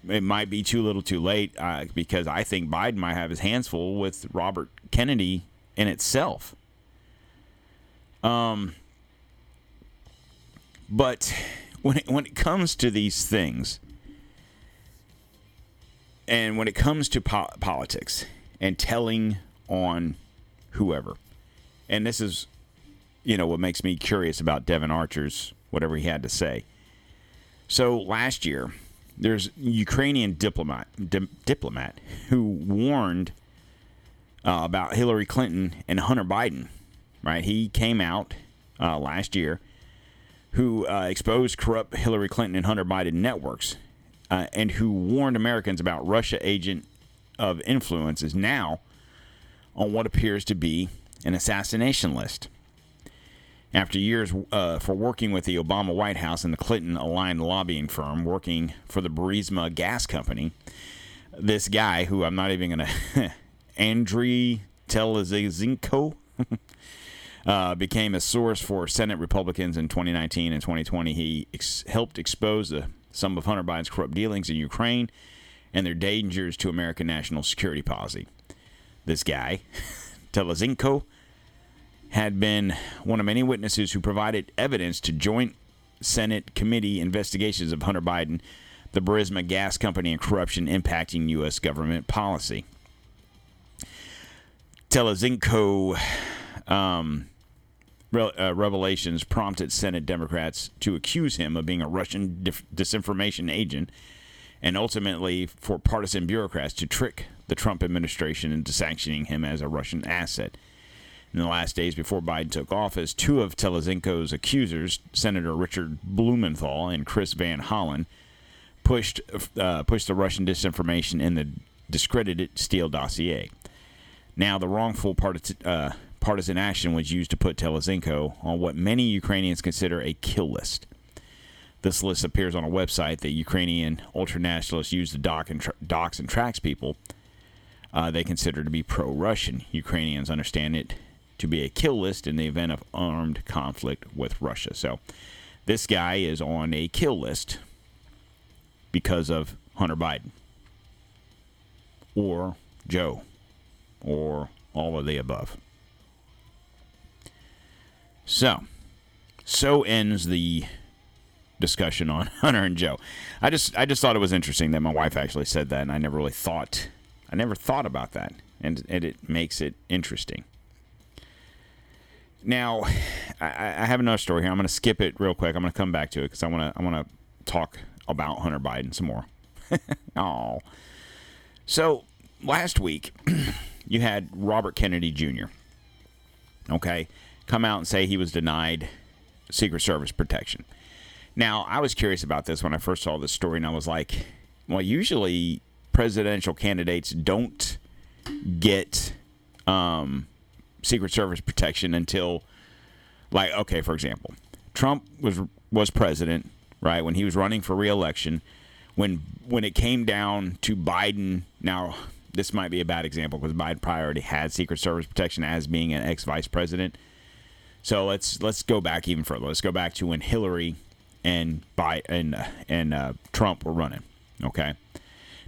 it might be too little too late uh, because I think Biden might have his hands full with Robert Kennedy in itself. Um, but when it, when it comes to these things, and when it comes to po- politics and telling on whoever, and this is, you know, what makes me curious about Devon Archer's whatever he had to say. So last year, there's Ukrainian diplomat di- diplomat who warned uh, about Hillary Clinton and Hunter Biden. Right, he came out uh, last year who uh, exposed corrupt Hillary Clinton and Hunter Biden networks, uh, and who warned Americans about Russia agent of influence is now on what appears to be an assassination list. After years uh, for working with the Obama White House and the Clinton aligned lobbying firm working for the Burisma Gas Company, this guy, who I'm not even going *laughs* to, Andriy Telizhenko, *laughs* uh, became a source for Senate Republicans in 2019 and 2020. He ex- helped expose the, some of Hunter Biden's corrupt dealings in Ukraine and their dangers to American national security policy. This guy, *laughs* Telizhenko, had been one of many witnesses who provided evidence to joint Senate committee investigations of Hunter Biden, the Burisma gas company, and corruption impacting U.S. government policy. Telizhenko um, re- uh, revelations prompted Senate Democrats to accuse him of being a Russian dif- disinformation agent and ultimately for partisan bureaucrats to trick the Trump administration into sanctioning him as a Russian asset. In the last days before Biden took office, two of Telizhenko's accusers, Senator Richard Blumenthal and Chris Van Hollen, pushed uh, pushed the Russian disinformation in the discredited Steele dossier. Now, the wrongful part- uh, partisan action was used to put Telezinko on what many Ukrainians consider a kill list. This list appears on a website that Ukrainian ultranationalists use to dock and tra- and tracks people uh, they consider to be pro-Russian. Ukrainians understand it to be a kill list in the event of armed conflict with Russia. So, this guy is on a kill list because of Hunter Biden or Joe or all of the above. So, so ends the discussion on *laughs* Hunter and Joe. I just I just thought it was interesting that my wife actually said that, and I never really thought I never thought about that, and, and it makes it interesting. Now, *sighs* I, I have another story here. I'm going to skip it real quick. I'm going to come back to it because I want to I want to talk about Hunter Biden some more. *laughs* oh, so last week *clears throat* you had Robert Kennedy Jr. Okay, come out and say he was denied Secret Service protection. Now, I was curious about this when I first saw this story, and I was like, well, usually presidential candidates don't get um, Secret Service protection until, like, okay, for example, Trump was was president, right? When he was running for reelection, when when it came down to Biden, now this might be a bad example because Biden probably already had Secret Service protection as being an ex vice president. So let's let's go back even further. Let's go back to when Hillary and by and and uh, Trump were running. Okay,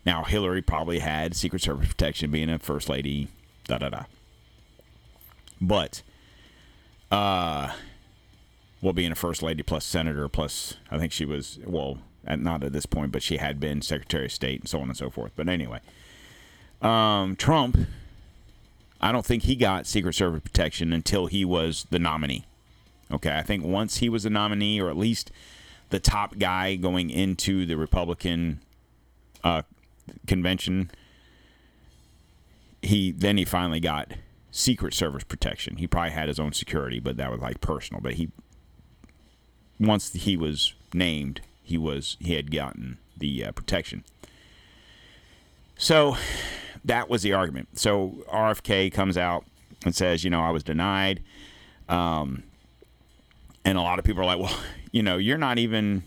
now Hillary probably had Secret Service protection, being a first lady. Da da da. But, uh, well, being a first lady plus senator plus I think she was well at, not at this point, but she had been Secretary of State and so on and so forth. But anyway, um, Trump, I don't think he got Secret Service protection until he was the nominee. Okay, I think once he was the nominee, or at least the top guy going into the Republican uh, convention, he then he finally got Secret Service protection. He probably had his own security, but that was like personal. But he once he was named, he was he had gotten the uh, protection. So that was the argument. So RFK comes out and says, you know, I was denied. Um, and a lot of people are like, well, *laughs* you know, you're not even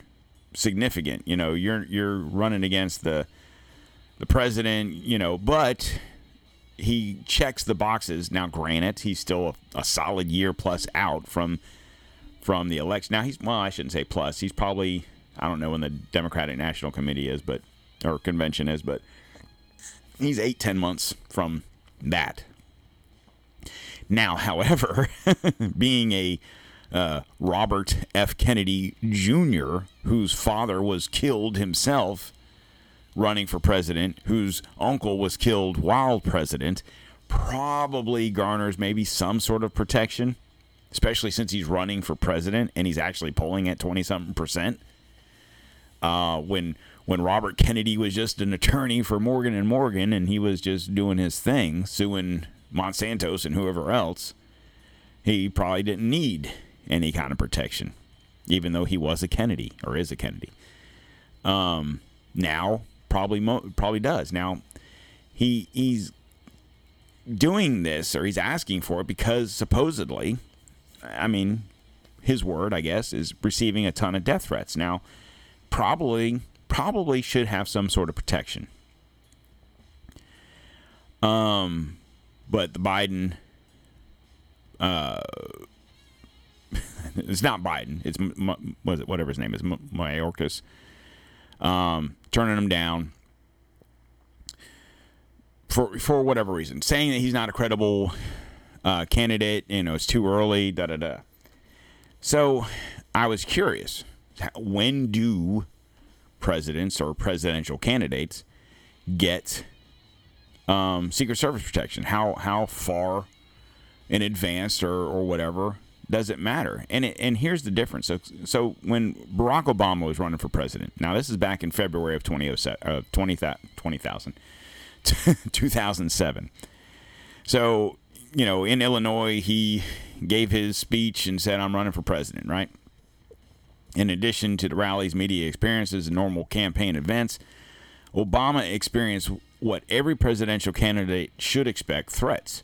significant. You know, you're you're running against the the president. You know, but he checks the boxes. Now, granted, he's still a, a solid year plus out from from the election. Now he's well, I shouldn't say plus. He's probably I don't know when the Democratic National Committee is, but or convention is, but he's eight ten months from that. Now, *laughs* however, being a uh, Robert F. Kennedy Jr., whose father was killed himself running for president, whose uncle was killed while president, probably garners maybe some sort of protection, especially since he's running for president and he's actually polling at 20 something percent. Uh, when when Robert Kennedy was just an attorney for Morgan and Morgan and he was just doing his thing, suing Monsanto's and whoever else, he probably didn't need any kind of protection, even though he was a Kennedy or is a Kennedy. Um, now probably mo- probably does. Now he he's doing this or he's asking for it because supposedly, I mean, his word, I guess, is receiving a ton of death threats. Now, probably probably should have some sort of protection. Um, but the Biden uh, *laughs* it's not Biden. It's was it whatever his name is, Mayorkas, um, turning him down for for whatever reason, saying that he's not a credible uh, candidate. You know, it's too early. Da da da. So I was curious. When do presidents or presidential candidates get um, Secret Service protection? How how far in advance or, or whatever does it matter? And it, and here's the difference. So so when Barack Obama was running for president, now this is back in February of 2007, uh, 20, 20,000, *laughs* 2007. So you know in Illinois he gave his speech and said, "I'm running for president." Right. In addition to the rallies, media experiences, and normal campaign events, Obama experienced what every presidential candidate should expect threats.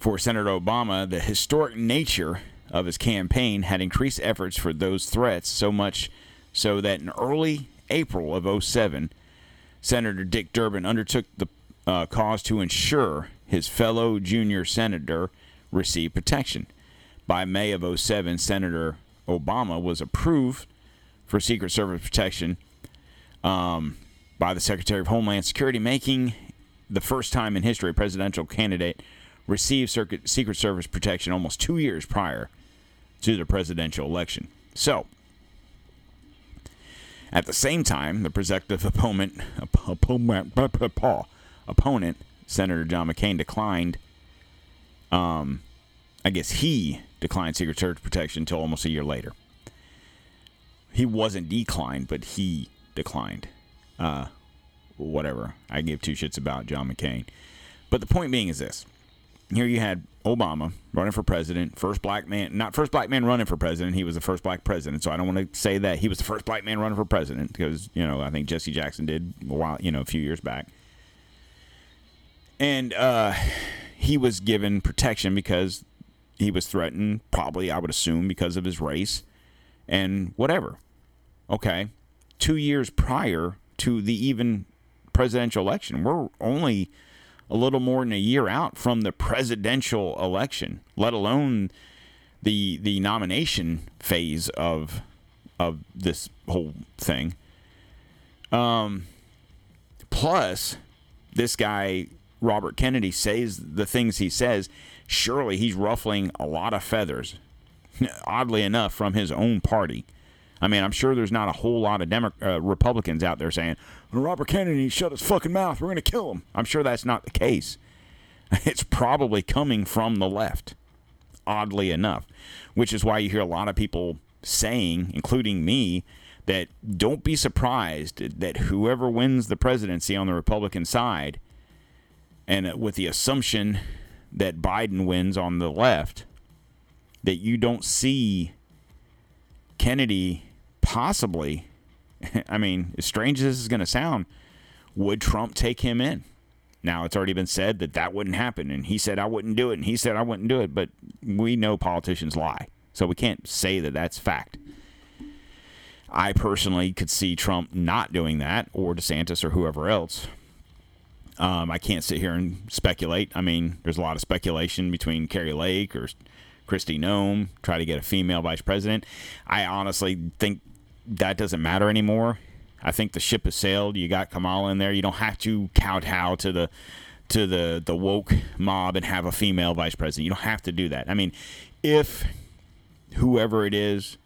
For Senator Obama, the historic nature of his campaign had increased efforts for those threats so much so that in early April of 07, Senator Dick Durbin undertook the uh, cause to ensure his fellow junior senator received protection. By May of 07, Senator Obama was approved for Secret Service protection um, by the Secretary of Homeland Security, making the first time in history a presidential candidate received Secret Service protection almost two years prior to the presidential election. So, at the same time, the prospective opponent, opponent, Senator John McCain, declined. Um, I guess he declined Secret Service protection until almost a year later. He wasn't declined, but he declined. Uh, whatever. I give two shits about John McCain. But the point being is this. Here you had Obama running for president, first black man, not first black man running for president. He was the first black president. So I don't want to say that he was the first black man running for president because, you know, I think Jesse Jackson did a while, you know, a few years back. And uh, he was given protection because he was threatened, probably, I would assume, because of his race and whatever. Okay. Two years prior to the even presidential election, we're only a little more than a year out from the presidential election, let alone the the nomination phase of of this whole thing. Um, plus, this guy Robert Kennedy says the things he says surely he's ruffling a lot of feathers, *laughs* oddly enough, from his own party. I mean, I'm sure there's not a whole lot of Demo- uh, Republicans out there saying, Robert Kennedy shut his fucking mouth. We're going to kill him. I'm sure that's not the case. *laughs* It's probably coming from the left, oddly enough, which is why you hear a lot of people saying, including me, that don't be surprised that whoever wins the presidency on the Republican side, and with the assumption that Biden wins on the left, that you don't see Kennedy possibly, *laughs* I mean, as strange as this is going to sound, would Trump take him in? Now, it's already been said that that wouldn't happen, and he said I wouldn't do it, and he said I wouldn't do it, but we know politicians lie, so we can't say that that's fact. I personally could see Trump not doing that, or DeSantis, or whoever else. Um, I can't sit here and speculate. I mean, there's a lot of speculation between Kari Lake or Kristi Noem, try to get a female vice president. I honestly think that doesn't matter anymore. I think the ship has sailed. You got Kamala in there. You don't have to kowtow to the to the the woke mob and have a female vice president. You don't have to do that. I mean, if whoever it is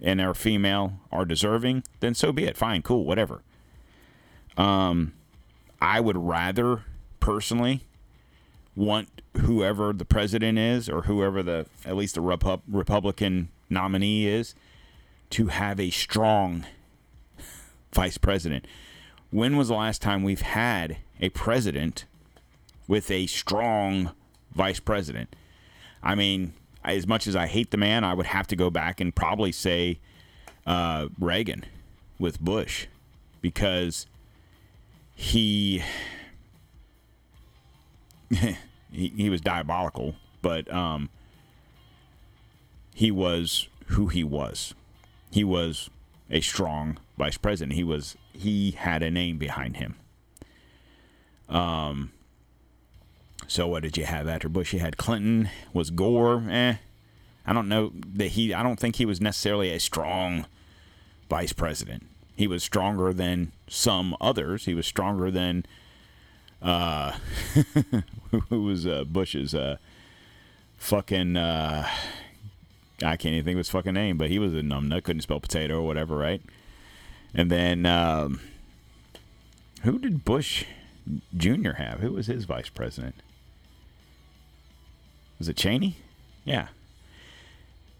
and are female are deserving, then so be it. Fine, cool, whatever. Um, I would rather personally want whoever the president is or whoever the at least the Repu- Republican nominee is to have a strong vice president. When was the last time we've had a president with a strong vice president? I mean, as much as I hate the man, I would have to go back and probably say uh, Reagan with Bush because he *laughs* he, he was diabolical, but um, he was who he was. He was a strong vice president. He was he had a name behind him. Um. So what did you have after Bush? You had Clinton. Was Gore? Eh. I don't know that he. I don't think he was necessarily a strong vice president. He was stronger than some others. He was stronger than uh, *laughs* who was uh, Bush's uh, fucking. Uh, I can't even think of his fucking name, but he was a numbnut. Couldn't spell potato or whatever, right? And then um, who did Bush Jr. have? Who was his vice president? Was it Cheney? Yeah.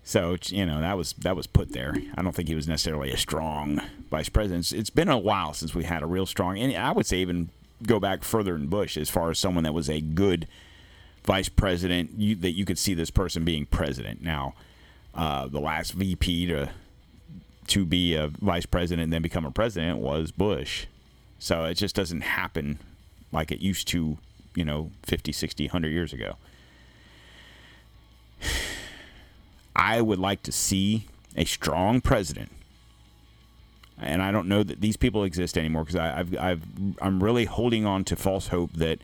So you know that was that was put there. I don't think he was necessarily a strong vice president. It's, been a while since we had a real strong, and I would say even go back further in Bush as far as someone that was a good vice president you, that you could see this person being president. Now, uh, the last VP to to be a vice president and then become a president was Bush. So it just doesn't happen like it used to, you know, 50, 60, 100 years ago. *sighs* I would like to see a strong president. And I don't know that these people exist anymore because I've, I've, I'm really holding on to false hope that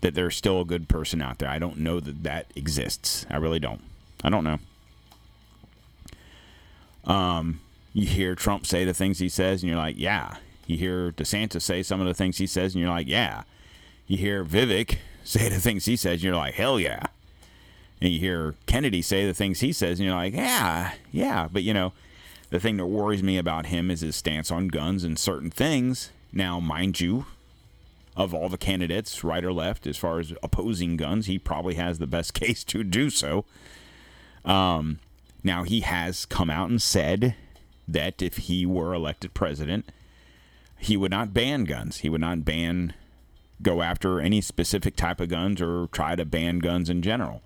that there's still a good person out there. I don't know that that exists. I really don't. I don't know. Um, you hear Trump say the things he says, and you're like, yeah. You hear DeSantis say some of the things he says, and you're like, yeah. You hear Vivek *laughs* say the things he says, and you're like, hell yeah. And you hear Kennedy say the things he says, and you're like, yeah, yeah. But, you know, the thing that worries me about him is his stance on guns and certain things. Now, mind you, of all the candidates, right or left, as far as opposing guns, he probably has the best *laughs* case to do so. Um, now, he has come out and said that if he were elected president, he would not ban guns. He would not ban, go after any specific type of guns or try to ban guns in general.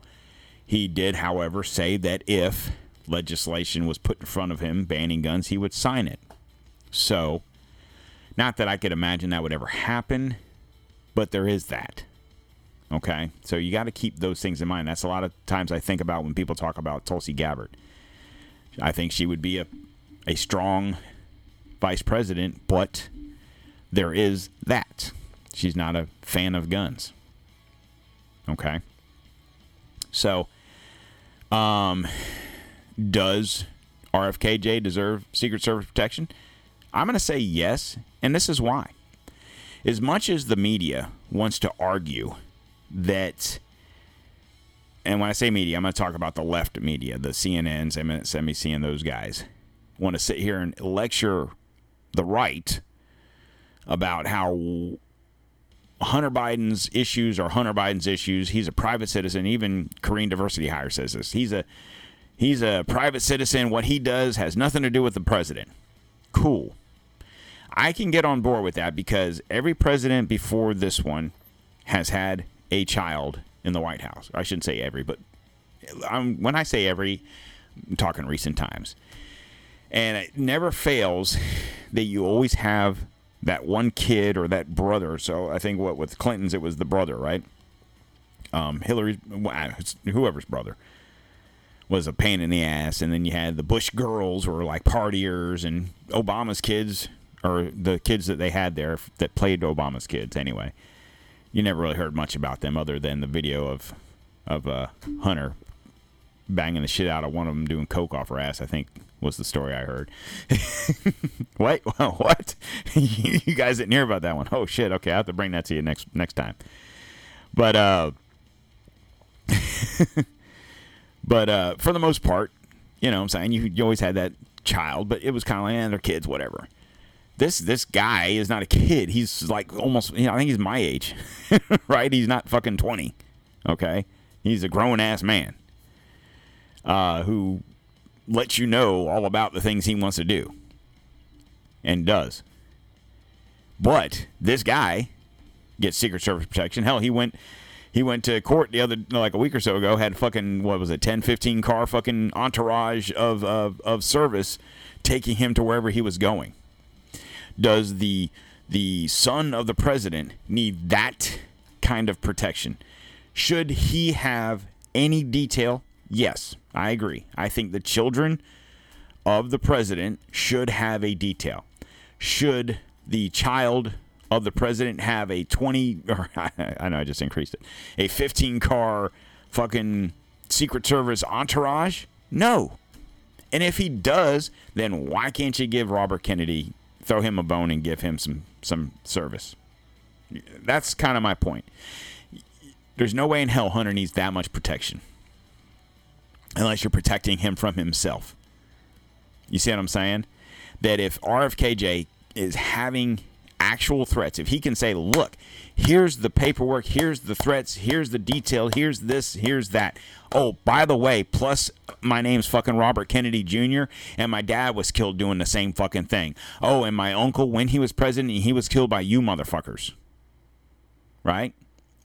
He did, however, say that if legislation was put in front of him banning guns, he would sign it. So, not that I could imagine that would ever happen, but there is that. Okay? So you got to keep those things in mind. That's a lot of times I think about when people talk about Tulsi Gabbard. I think she would be a, a strong vice president, but there is that. She's not a fan of guns. Okay? So, um, does RFKJ deserve Secret Service protection? I'm going to say yes, and this is why. As much as the media wants to argue that, and when I say media, I'm going to talk about the left media, the CNNs, MSNBC, and those guys, want to sit here and lecture the right about how Hunter Biden's issues are Hunter Biden's issues. He's a private citizen. Even Korean Diversity Hire says this. He's a he's a private citizen. What he does has nothing to do with the president. Cool. I can get on board with that because every president before this one has had a child in the White House. I shouldn't say every, but I'm, when I say every, I'm talking recent times. And it never fails that you always have that one kid or that brother. So I think what with Clinton's it was the brother, right? Um, Hillary's whoever's brother was a pain in the ass, and then you had the Bush girls were like partiers, and Obama's kids or the kids that they had there that played Obama's kids. Anyway, you never really heard much about them other than the video of of uh, Hunter banging the shit out of one of them doing coke off her ass. I think was the story I heard. Wait, *laughs* what? *laughs* *laughs* you guys didn't hear about that one? Oh shit! Okay, I have to bring that to you next next time. But uh, but uh, for the most part, you know, what I'm saying you, you always had that child, but it was kind of like, eh, they're kids, whatever. This this guy is not a kid. He's like almost, you know, I think he's my age, *laughs* right? He's not fucking twenty. Okay, he's a grown ass man uh, who lets you know all about the things he wants to do and does. But this guy gets Secret Service protection. Hell, he went he went to court the other like a week or so ago. Had fucking what was it, 10, 15 car fucking entourage of of, of service taking him to wherever he was going. Does the the son of the president need that kind of protection? Should he have any detail? Yes, I agree. I think the children of the president should have a detail. Should the child of the president have a 20 *laughs* or I know I just increased it. A 15 car fucking Secret Service entourage? No. And if he does, then why can't you give Robert Kennedy throw him a bone and give him some some service? That's kind of my point. There's no way in hell Hunter needs that much protection. Unless you're protecting him from himself. You see what I'm saying? That if RFKJ is having actual threats, if he can say, look, here's the paperwork, here's the threats, here's the detail, here's this, here's that. Oh, by the way, plus my name's fucking Robert Kennedy Jr., and my dad was killed doing the same fucking thing. Oh, and my uncle, when he was president, he was killed by you motherfuckers. Right?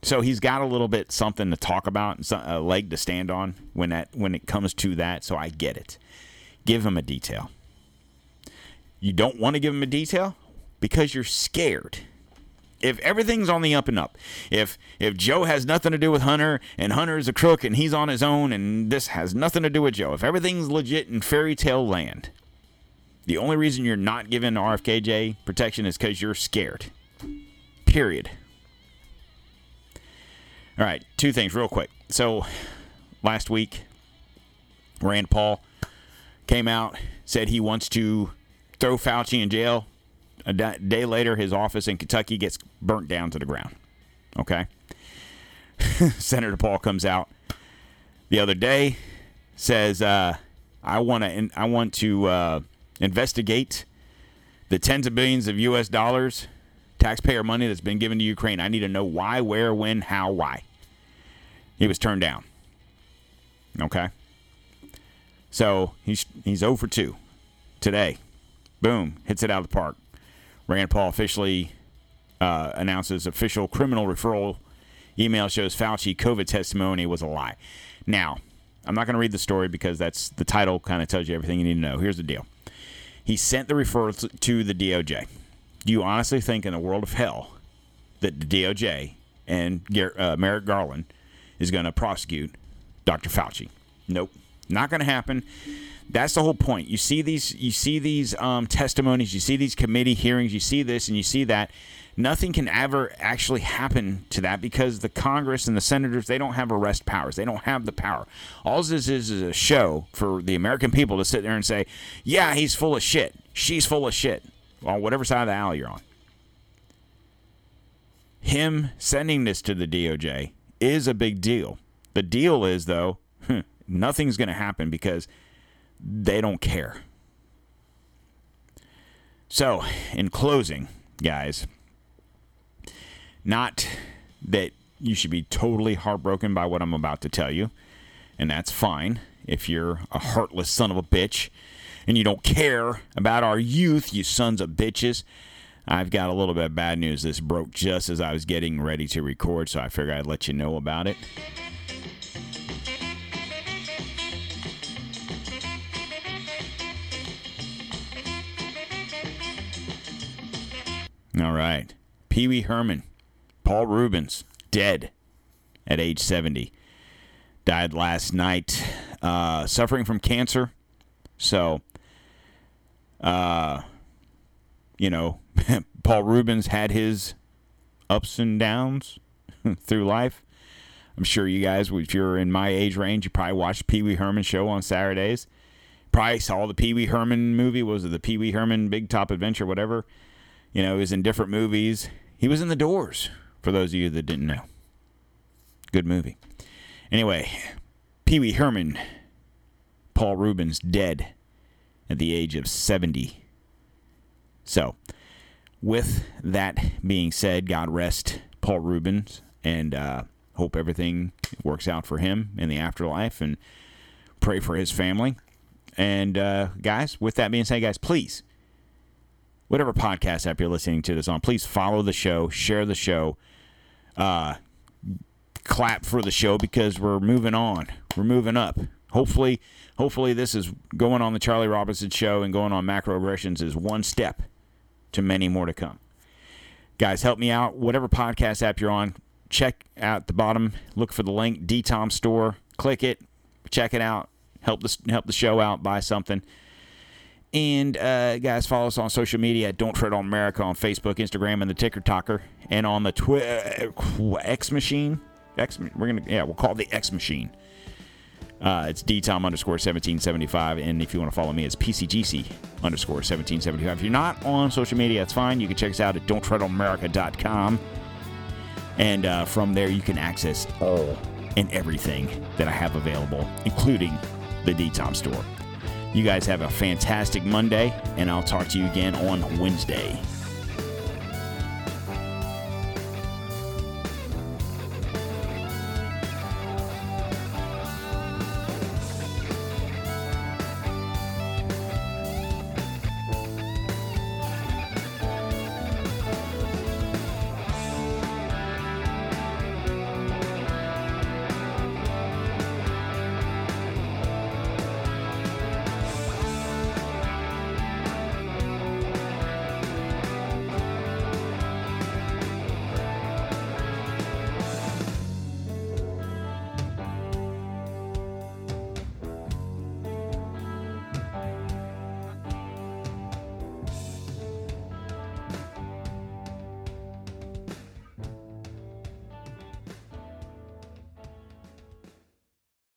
So he's got a little bit something to talk about, and a leg to stand on when that when it comes to that. So I get it. Give him a detail. You don't want to give him a detail because you're scared. If everything's on the up and up, if if Joe has nothing to do with Hunter and Hunter is a crook and he's on his own and this has nothing to do with Joe, if everything's legit in fairy tale land, the only reason you're not giving RFKJ protection is because you're scared. Period. All right, two things real quick. So last week, Rand Paul came out, said he wants to throw Fauci in jail. A da- day later, his office in Kentucky gets burnt down to the ground. Okay. *laughs* Senator Paul comes out the other day, says, uh, "I want to. I want to uh, investigate the tens of billions of U.S. dollars, taxpayer money that's been given to Ukraine. I need to know why, where, when, how, why." He was turned down. Okay. So he's he's 0 for 2 today. Boom, hits it out of the park. Rand Paul officially uh, announces official criminal referral email shows Fauci COVID testimony was a lie. Now, I'm not going to read the story because that's the title kind of tells you everything you need to know. Here's the deal. He sent the referral to the DOJ. Do you honestly think in a world of hell that the DOJ and uh, Merrick Garland is going to prosecute Dr. Fauci? Nope, not going to happen. That's the whole point. You see these, you see these um, testimonies, you see these committee hearings, you see this and you see that. Nothing can ever actually happen to that because the Congress and the senators they don't have arrest powers. They don't have the power. All this is is a show for the American people to sit there and say, "Yeah, he's full of shit. She's full of shit." On whatever side of the alley you're on. Him sending this to the DOJ is a big deal. The deal is though, *laughs* nothing's going to happen because they don't care. So, in closing, guys, not that you should be totally heartbroken by what I'm about to tell you, and that's fine if you're a heartless son of a bitch and you don't care about our youth, you sons of bitches. I've got a little bit of bad news. This broke just as I was getting ready to record, so I figured I'd let you know about it. All right. Pee Wee Herman, Paul Reubens, dead at age 70. Died last night, uh, suffering from cancer. So, uh, you know, *laughs* Paul Reubens had his ups and downs *laughs* through life. I'm sure you guys, if you're in my age range, you probably watched Pee Wee Herman show on Saturdays. Probably saw the Pee Wee Herman movie. Was it the Pee Wee Herman Big Top Adventure, whatever? You know, he was in different movies. He was in The Doors, for those of you that didn't know. Good movie. Anyway, Pee Wee Herman, Paul Reubens, dead at the age of 70. So, with that being said, God rest Paul Reubens and uh, hope everything works out for him in the afterlife and pray for his family. And, uh, guys, with that being said, guys, please whatever podcast app you're listening to this on, please follow the show, share the show, uh, clap for the show because we're moving on. We're moving up. Hopefully, hopefully this is going on the Charlie Robinson show and going on macroaggressions is one step to many more to come. Guys, help me out. Whatever podcast app you're on, check out the bottom. Look for the link, DTOM store. Click it, check it out. Help the help the show out. Buy something And uh, guys, follow us on social media at Don't Tread on Merica on Facebook, Instagram, and the Ticker Talker, and on the Twi- uh, X Machine. X, we're gonna yeah, we'll call it the X Machine. Uh, it's dtom underscore 1775. And if you want to follow me, it's pcgc underscore 1775. If you're not on social media, it's fine. You can check us out at don'ttreadonmerica.com. And uh, from there, you can access all and everything that I have available, including the DTOM store. You guys have a fantastic Monday, and I'll talk to you again on Wednesday.